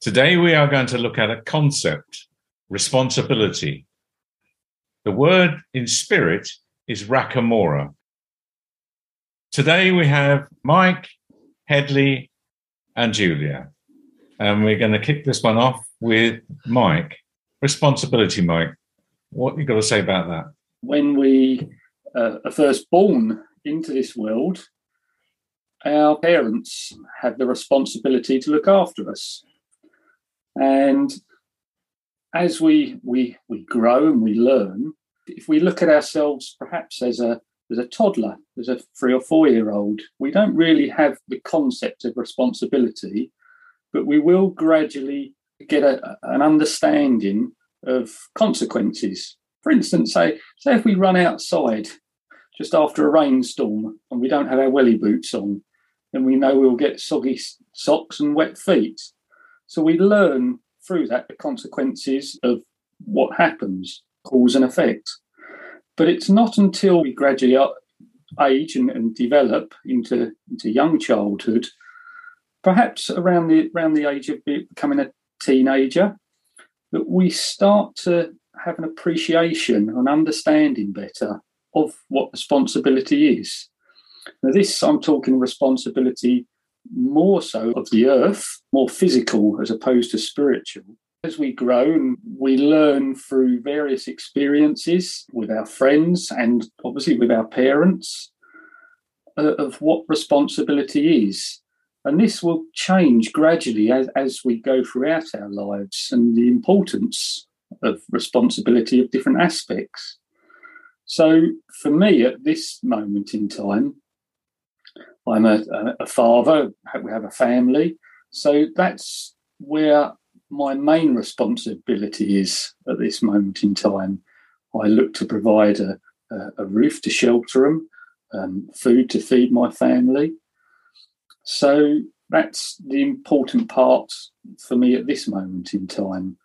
Today we are going to look at a concept, responsibility. The word in spirit is rachamora. Today we have Mike, Hedley, and Julia. And we're going to kick this one off with Mike. Responsibility, Mike. What you got to say about that? When we uh, are first born into this world, our parents have the responsibility to look after us. And as we we we grow and we learn, if we look at ourselves perhaps as a as a toddler, as a three or four year old, we don't really have the concept of responsibility, but we will gradually get a, an understanding of consequences. For instance, say say if we run outside just after a rainstorm and we don't have our welly boots on, then we know we'll get soggy socks and wet feet. So we learn through that the consequences of what happens, cause and effect. But it's not until we gradually age and, and develop into, into young childhood, perhaps around the around the age of becoming a teenager, that we start to have an appreciation and understanding better of what responsibility is. Now, this I'm talking responsibility more so of the earth, more physical as opposed to spiritual. As we grow and we learn through various experiences with our friends and obviously with our parents uh, of what responsibility is. And this will change gradually as, as we go throughout our lives and the importance of responsibility of different aspects. So, for me, at this moment in time, I'm a, a father, we have a family. So that's where my main responsibility is at this moment in time. I look to provide a, a, roof to shelter them, um, food to feed my family. So that's the important part for me at this moment in time.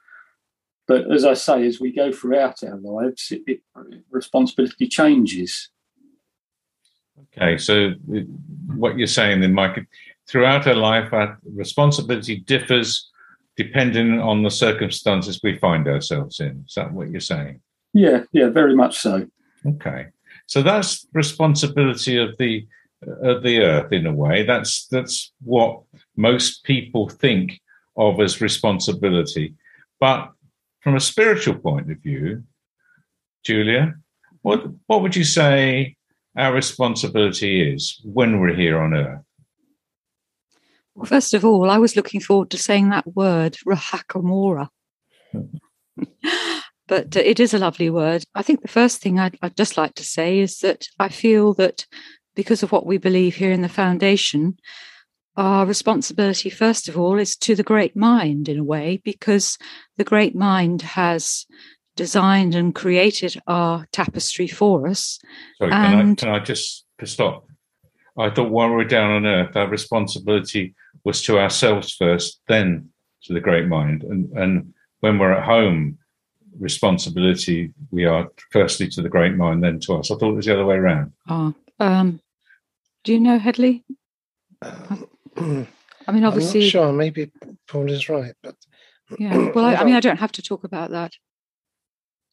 But as I say, as we go throughout our lives, it, it, responsibility changes. Okay, so uh, what you're saying then, Mike, throughout our life, our responsibility differs depending on the circumstances we find ourselves in. Is that what you're saying? Yeah, yeah, very much so. Okay, so that's responsibility of the of the earth in a way. That's that's what most people think of as responsibility, but from a spiritual point of view, Julia, what what would you say our responsibility is when we're here on earth? Well, first of all, I was looking forward to saying that word, rahakamora. but uh, it is a lovely word. I think the first thing I'd, I'd just like to say is that I feel that because of what we believe here in the foundation, our responsibility, first of all, is to the great mind in a way, because the great mind has designed and created our tapestry for us. Sorry, and can, I, can I just stop? I thought while we are down on earth, our responsibility was to ourselves first, then to the great mind. And, and when we're at home, responsibility, we are firstly to the great mind, then to us. I thought it was the other way around. Oh, um, do you know Hedley? I mean, obviously. I'm not sure. Maybe Paul is right, but. Yeah. Well, I, I mean, I don't have to talk about that.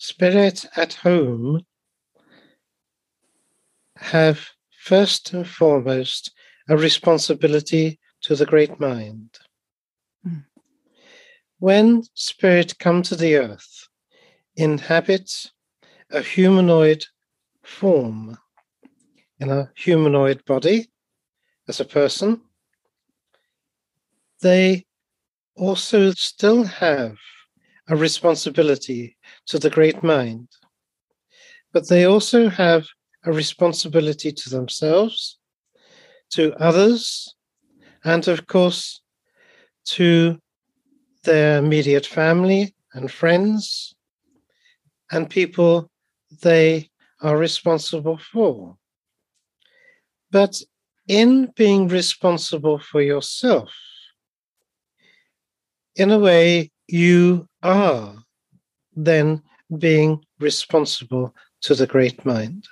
Spirit at home have first and foremost a responsibility to the great mind. Mm. When spirit come to the earth, inhabit a humanoid form in a humanoid body as a person, they also still have a responsibility to the great mind, but they also have a responsibility to themselves, to others, and of course, to their immediate family and friends, and people they are responsible for. But in being responsible for yourself, in a way, you are then being responsible to the great mind.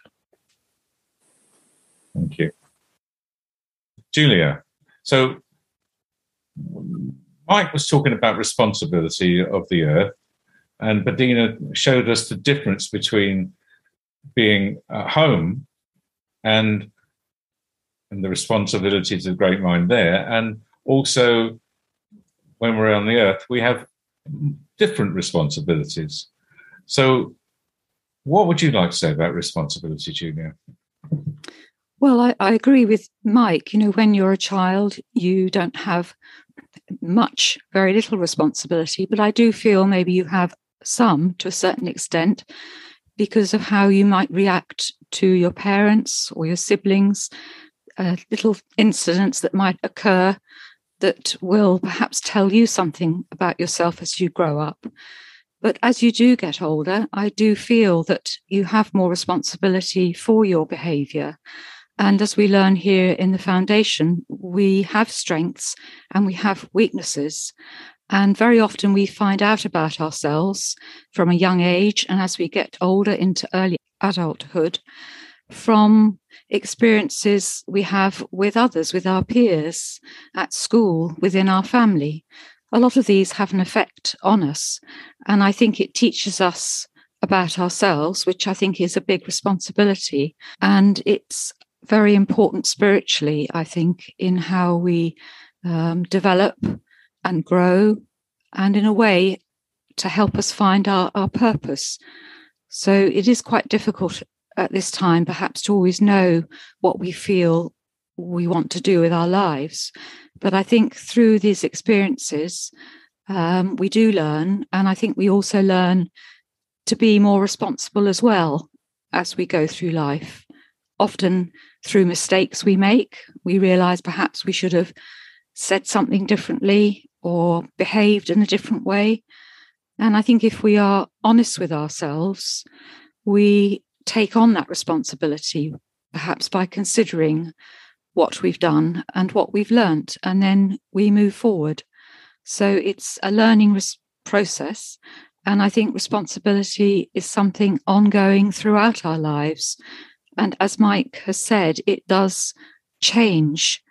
Thank you. Julia, so Mike was talking about responsibility of the earth, and Bettina showed us the difference between being at home and and the responsibilities of great mind there, and also when we're on the earth, we have different responsibilities. So, what would you like to say about responsibility, Julia? Well, I, I, agree with Mike. You know, when you're a child, you don't have much, very little responsibility, but I do feel maybe you have some to a certain extent because of how you might react to your parents or your siblings, uh, little incidents that might occur that will perhaps tell you something about yourself as you grow up. But as you do get older, I do feel that you have more responsibility for your behavior. And as we learn here in the foundation, we have strengths and we have weaknesses. And very often we find out about ourselves from a young age and as we get older into early adulthood from experiences we have with others, with our peers, at school, within our family. A lot of these have an effect on us. And I think it teaches us about ourselves, which I think is a big responsibility. And it's very important spiritually, I think, in how we um, develop and grow, and in a way to help us find our, our purpose. So it is quite difficult at this time, perhaps to always know what we feel we want to do with our lives. But I think through these experiences, um, we do learn. And I think we also learn to be more responsible as well as we go through life. Often through mistakes we make, we realize perhaps we should have said something differently or behaved in a different way. And I think if we are honest with ourselves, we take on that responsibility, perhaps by considering what we've done and what we've learnt, and then we move forward. So it's a learning res- process. And I think responsibility is something ongoing throughout our lives. And as Mike has said, it does change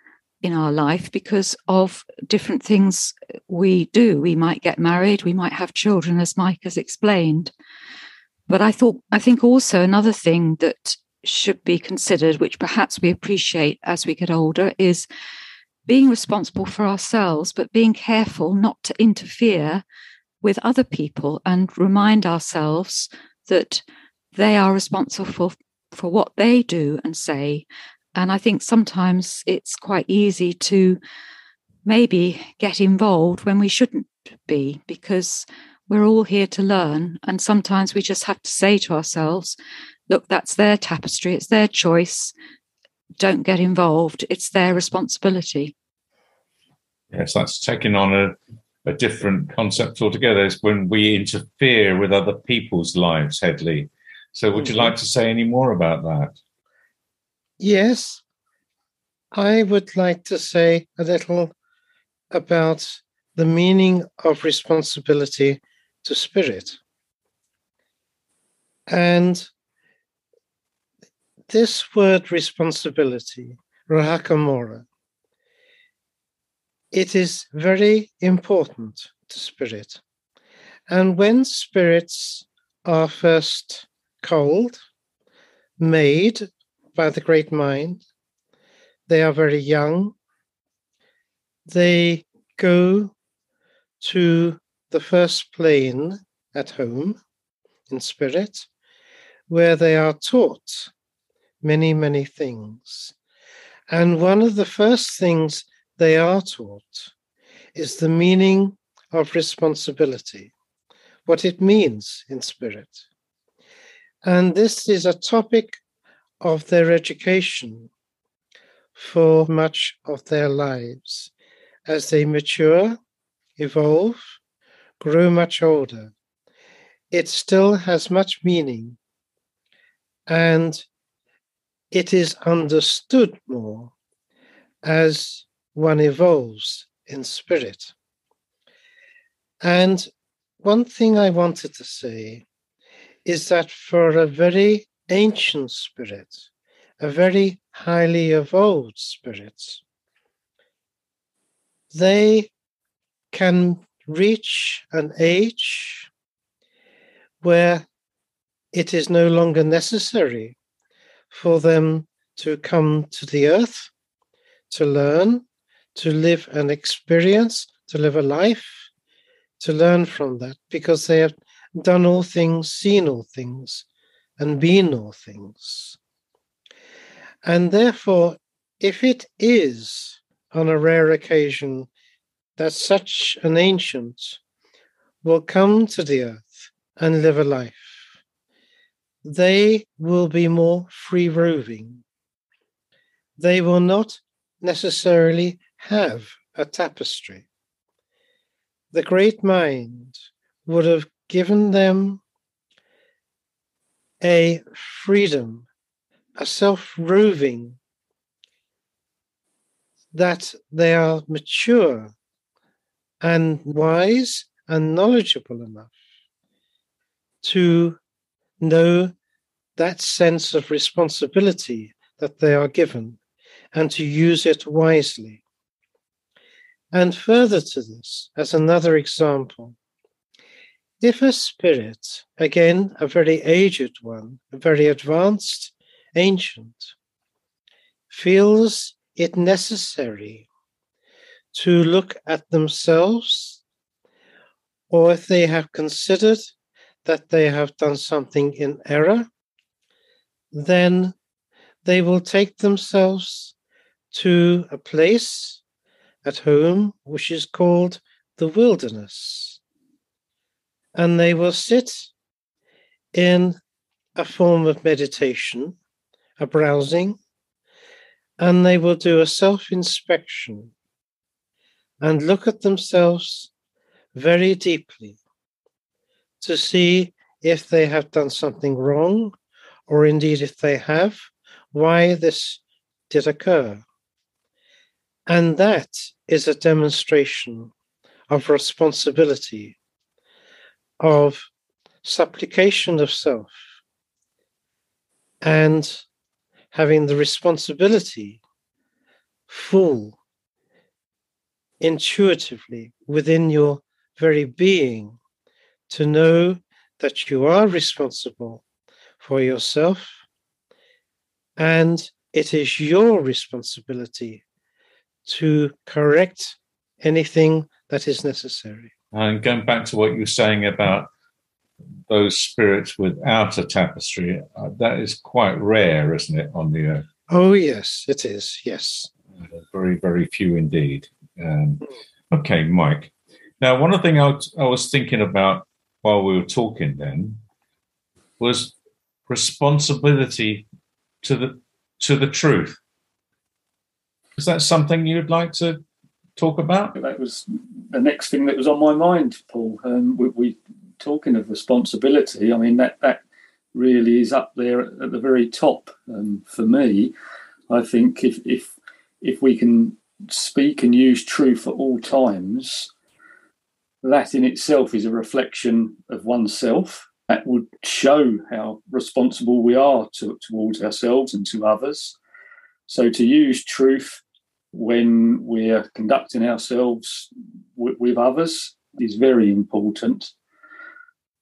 in our life because of different things we do. We might get married, we might have children, as Mike has explained. But I thought, I think also another thing that should be considered, which perhaps we appreciate as we get older, is being responsible for ourselves, but being careful not to interfere with other people and remind ourselves that they are responsible for, for what they do and say. And I think sometimes it's quite easy to maybe get involved when we shouldn't be because we're all here to learn. And sometimes we just have to say to ourselves, look, that's their tapestry, it's their choice. Don't get involved, it's their responsibility. Yes, that's taking on a, a different concept altogether. It's when we interfere with other people's lives, Hedley. So, would you mm-hmm. like to say any more about that? Yes, I would like to say a little about the meaning of responsibility to spirit. And this word responsibility, rahakamora, it is very important to spirit. And when spirits are first cold, made by the great mind, they are very young, they go to the first plane at home in spirit, where they are taught many, many things. And one of the first things they are taught is the meaning of responsibility, what it means in spirit. And this is a topic of their education for much of their lives as they mature, evolve, grow much older, it still has much meaning and it is understood more as one evolves in spirit. And one thing I wanted to say is that for a very ancient spirit, a very highly evolved spirit, they can reach an age where it is no longer necessary for them to come to the earth, to learn, to live an experience, to live a life, to learn from that, because they have done all things, seen all things, and been all things. And therefore, if it is on a rare occasion that such an ancient will come to the earth and live a life, they will be more free roving. They will not necessarily have a tapestry. The great mind would have given them a freedom, a self roving, that they are mature and wise and knowledgeable enough to know that sense of responsibility that they are given and to use it wisely. And further to this, as another example, if a spirit, again a very aged one, a very advanced, ancient, feels it necessary to look at themselves, or if they have considered that they have done something in error, then they will take themselves to a place at home which is called the wilderness. And they will sit in a form of meditation, a browsing, and they will do a self inspection and look at themselves very deeply to see if they have done something wrong, or indeed if they have, why this did occur. And that is a demonstration of responsibility, of supplication of self, and having the responsibility full, intuitively within your very being to know that you are responsible for yourself and it is your responsibility to correct anything that is necessary. And going back to what you were saying about those spirits without a tapestry, uh, that is quite rare, isn't it, on the earth? Oh, yes, it is. Yes. Uh, very, very few indeed. Um, okay, Mike. Now, one of the things I, I was thinking about while we were talking then was responsibility to the to the truth. Is that something you'd like to talk about? That was the next thing that was on my mind, Paul. Um, we, we talking of responsibility. I mean that that really is up there at, at the very top um, for me. I think if if if we can speak and use truth at all times, that in itself is a reflection of oneself. That would show how responsible we are to, towards ourselves and to others. So to use truth when we're conducting ourselves with, others is very important.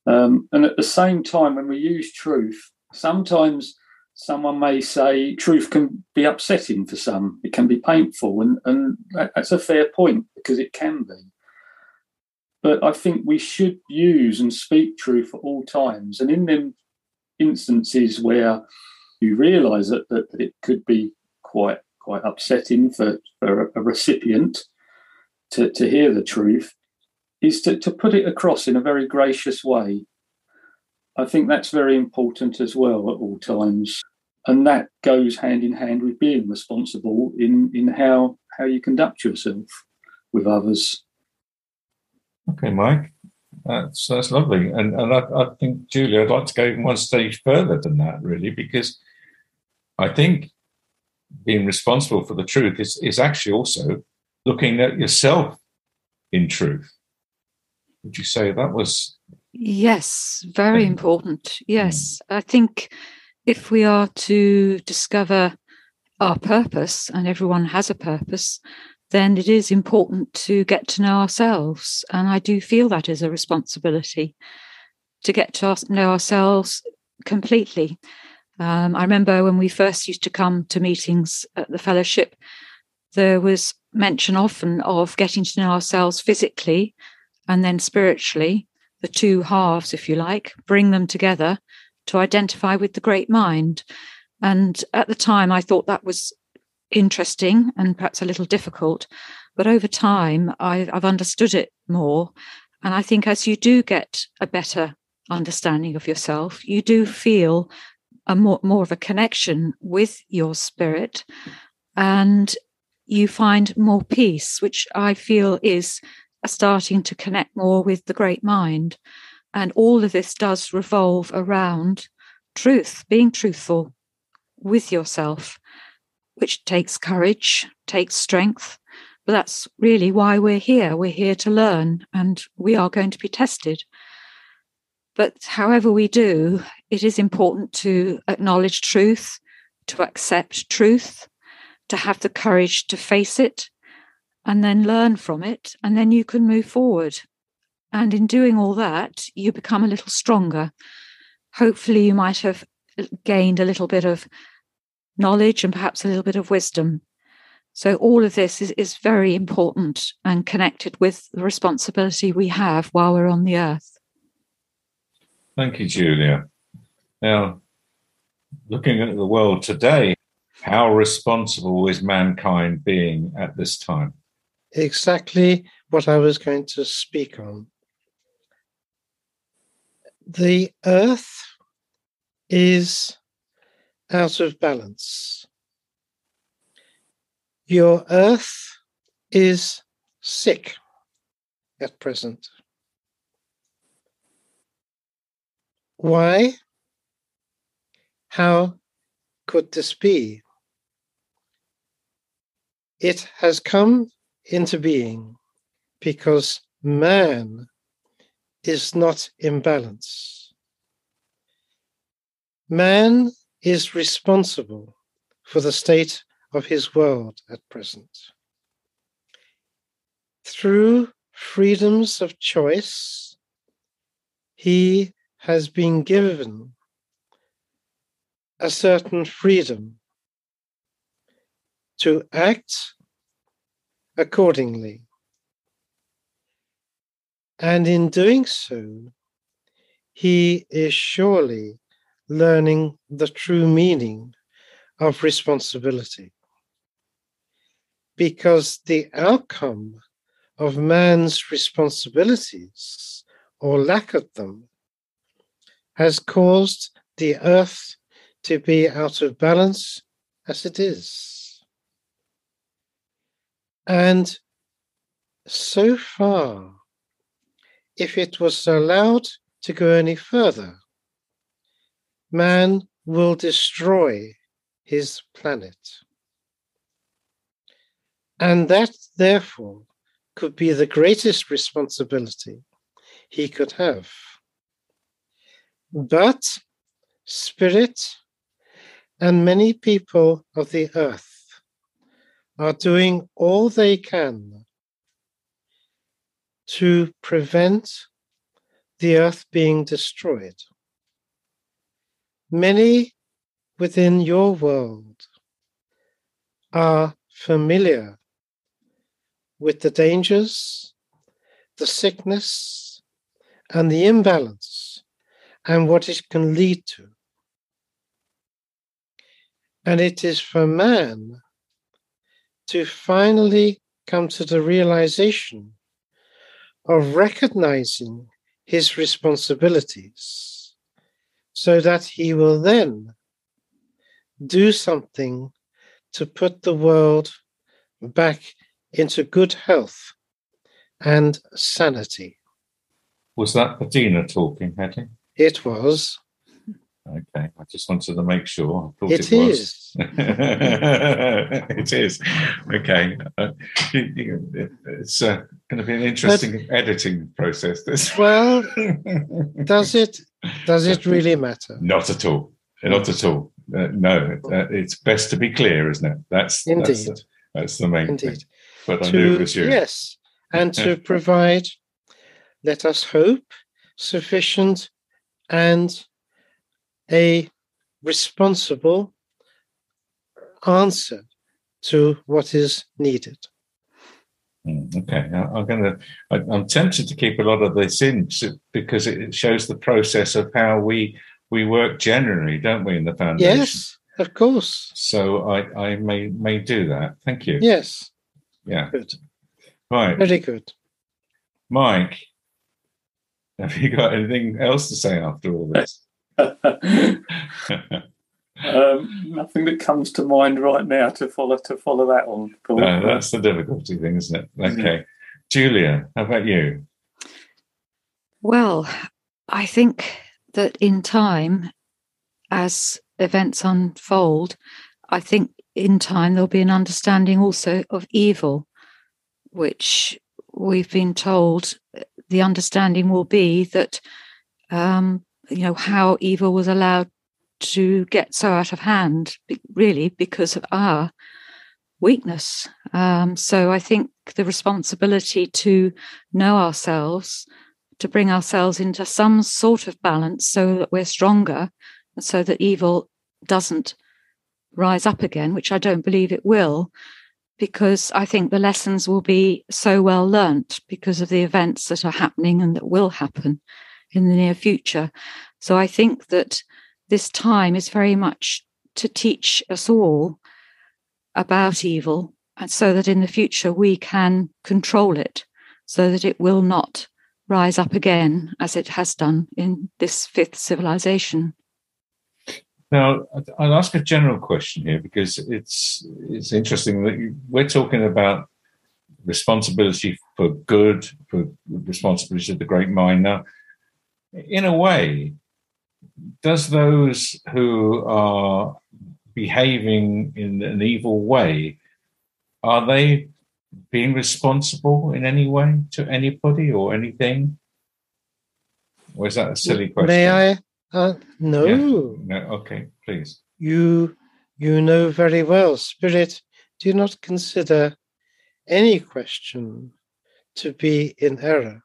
Um, and at the same time, when we use truth, sometimes someone may say truth can be upsetting for some. It can be painful, and, and that's a fair point because it can be. But I think we should use and speak truth at all times. And in them instances where you realise that, that, that, it could be quite quite upsetting for, for a recipient to, to hear the truth, is to, to put it across in a very gracious way. I think that's very important as well at all times. And that goes hand in hand with being responsible in, in how, how you conduct yourself with others. Okay, Mike. That's that's lovely, and and I, I think Julia, I'd like to go one stage further than that, really, because I think being responsible for the truth is is actually also looking at yourself in truth. Would you say that was? Yes, very important. Yes, I think if we are to discover our purpose, and everyone has a purpose, then it is important to get to know ourselves. And I do feel that is a responsibility to get to know ourselves completely. Um, I remember when we first used to come to meetings at the fellowship, there was mention often of getting to know ourselves physically and then spiritually, the two halves, if you like, bring them together to identify with the great mind. And at the time, I thought that was interesting and perhaps a little difficult. But over time, I've understood it more. And I think as you do get a better understanding of yourself, you do feel a more, more of a connection with your spirit and you find more peace, which I feel is starting to connect more with the great mind. And all of this does revolve around truth, being truthful with yourself which takes courage, takes strength. But that's really why we're here. We're here to learn and we are going to be tested. But however we do, it is important to acknowledge truth, to accept truth, to have the courage to face it, and then learn from it. And then you can move forward. And in doing all that, you become a little stronger. Hopefully, you might have uh, gained a little bit of knowledge and perhaps a little bit of wisdom. So, all of this is, is very important and connected with the responsibility we have while we're on the earth. Thank you, Julia. Now, looking at the world today, how responsible is mankind being at this time? Exactly what I was going to speak on. The earth is out of balance. Your earth is sick at present. Why? How could this be? It has come into being because man is not in balance. Man is responsible for the state of his world at present. Through freedoms of choice, he has been given a certain freedom to act accordingly. And in doing so, he is surely learning the true meaning of responsibility. Because the outcome of man's responsibilities or lack of them has caused the earth to be out of balance as it is. And so far, if it was allowed to go any further, man will destroy his planet. And that, therefore, could be the greatest responsibility he could have. But spirit and many people of the earth are doing all they can to prevent the earth being destroyed. Many within your world are familiar with the dangers, the sickness, and the imbalance, and what it can lead to. And it is for man to finally come to the realization of recognizing his responsibilities so that he will then do something to put the world back into good health and sanity. Was that Patina talking, Hedley? It was. Okay, I just wanted to make sure. I thought It it, was. it is. Okay. Uh, it's uh, going to be an interesting editing process. This. Well, does it does it really matter? Not at all. Not at all. Uh, no, uh, it's best to be clear, isn't it? That's That's Indeed. the, that's the main Indeed. thing. But I knew it To, was you. yes, and to provide, let us hope, sufficient and a responsible answer to what is needed. Mm, Okay, I- I'm going to. I'm tempted to keep a lot of this in because it shows the process of how we we work generally, don't we, in the foundation? Yes, of course. So I I may may do that. Thank you. Yes, Yeah. good. Right, Very good. Mike. Have you got anything else to say after all this? Um, nothing that comes to mind right now to follow to follow that on. No, that's the difficulty thing, isn't it? Okay, Julia, how about you? Well, I think that in time, as events unfold, I think in time there'll be an understanding also of evil, which we've been told uh, the understanding will be that, um, you know, how evil was allowed to get so out of hand, really because of our weakness. Um, so I think the responsibility to know ourselves to bring ourselves into some sort of balance so that we're stronger so that evil doesn't rise up again, which I don't believe it will, because I think the lessons will be so well learnt because of the events that are happening and that will happen in the near future. So I think that this time is very much to teach us all about evil and so that in the future we can control it so that it will not rise up again as it has done in this fifth civilization. Now, I'll ask a general question here because it's it's interesting that you, we're talking about responsibility for good, for responsibility of the great mind. Now, in a way, does those who are behaving in an evil way are they being responsible in any way to anybody or anything? Or is that a silly question? May I? Uh, no, No. Okay, please. you you know very well, Spirit. Do not consider any question to be in error.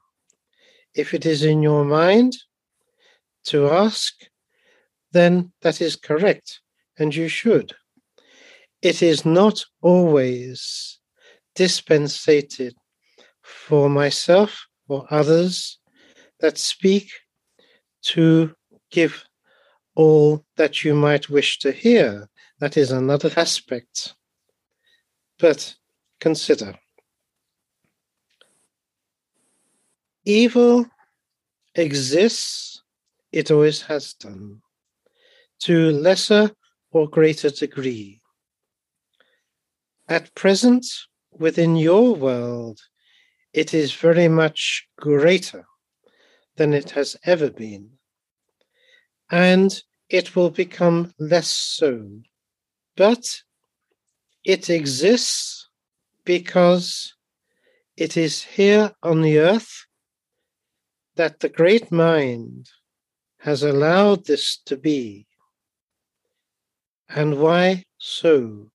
If it is in your mind to ask, then that is correct, and you should. It is not always dispensated for myself or others that speak to give all that you might wish to hear. That is another aspect. But consider evil exists, it always has done, to lesser or greater degree. At present, within your world, it is very much greater than it has ever been. And it will become less so. But it exists because it is here on the earth that the great mind has allowed this to be. And why so?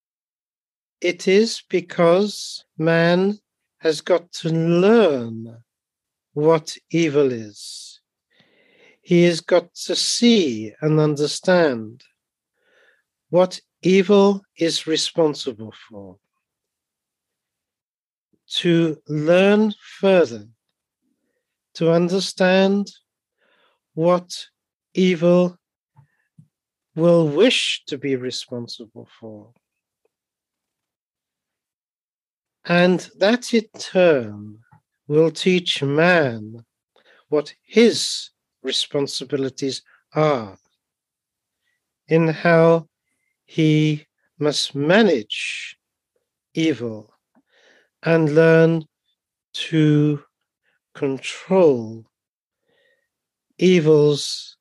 It is because man has got to learn what evil is. He has got to see and understand what evil is responsible for. To learn further, to understand what evil will wish to be responsible for. And that in turn will teach man what his responsibilities are in how he must manage evil and learn to control evil's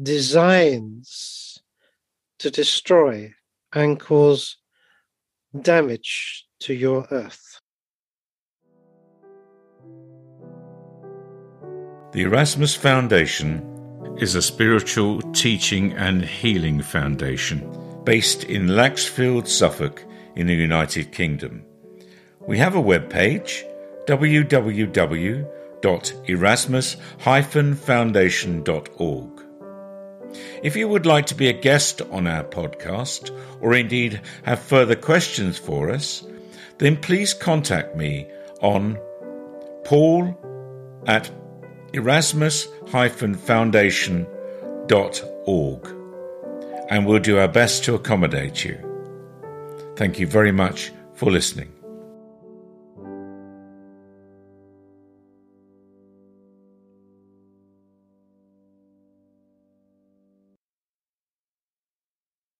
designs to destroy and cause damage to your earth. The Erasmus Foundation is a spiritual teaching and healing foundation based in Laxfield, Suffolk, in the United Kingdom. We have a webpage www.erasmus-foundation.org. If you would like to be a guest on our podcast, or indeed have further questions for us, then please contact me on paul at erasmus-foundation.org and we'll do our best to accommodate you. Thank you very much for listening.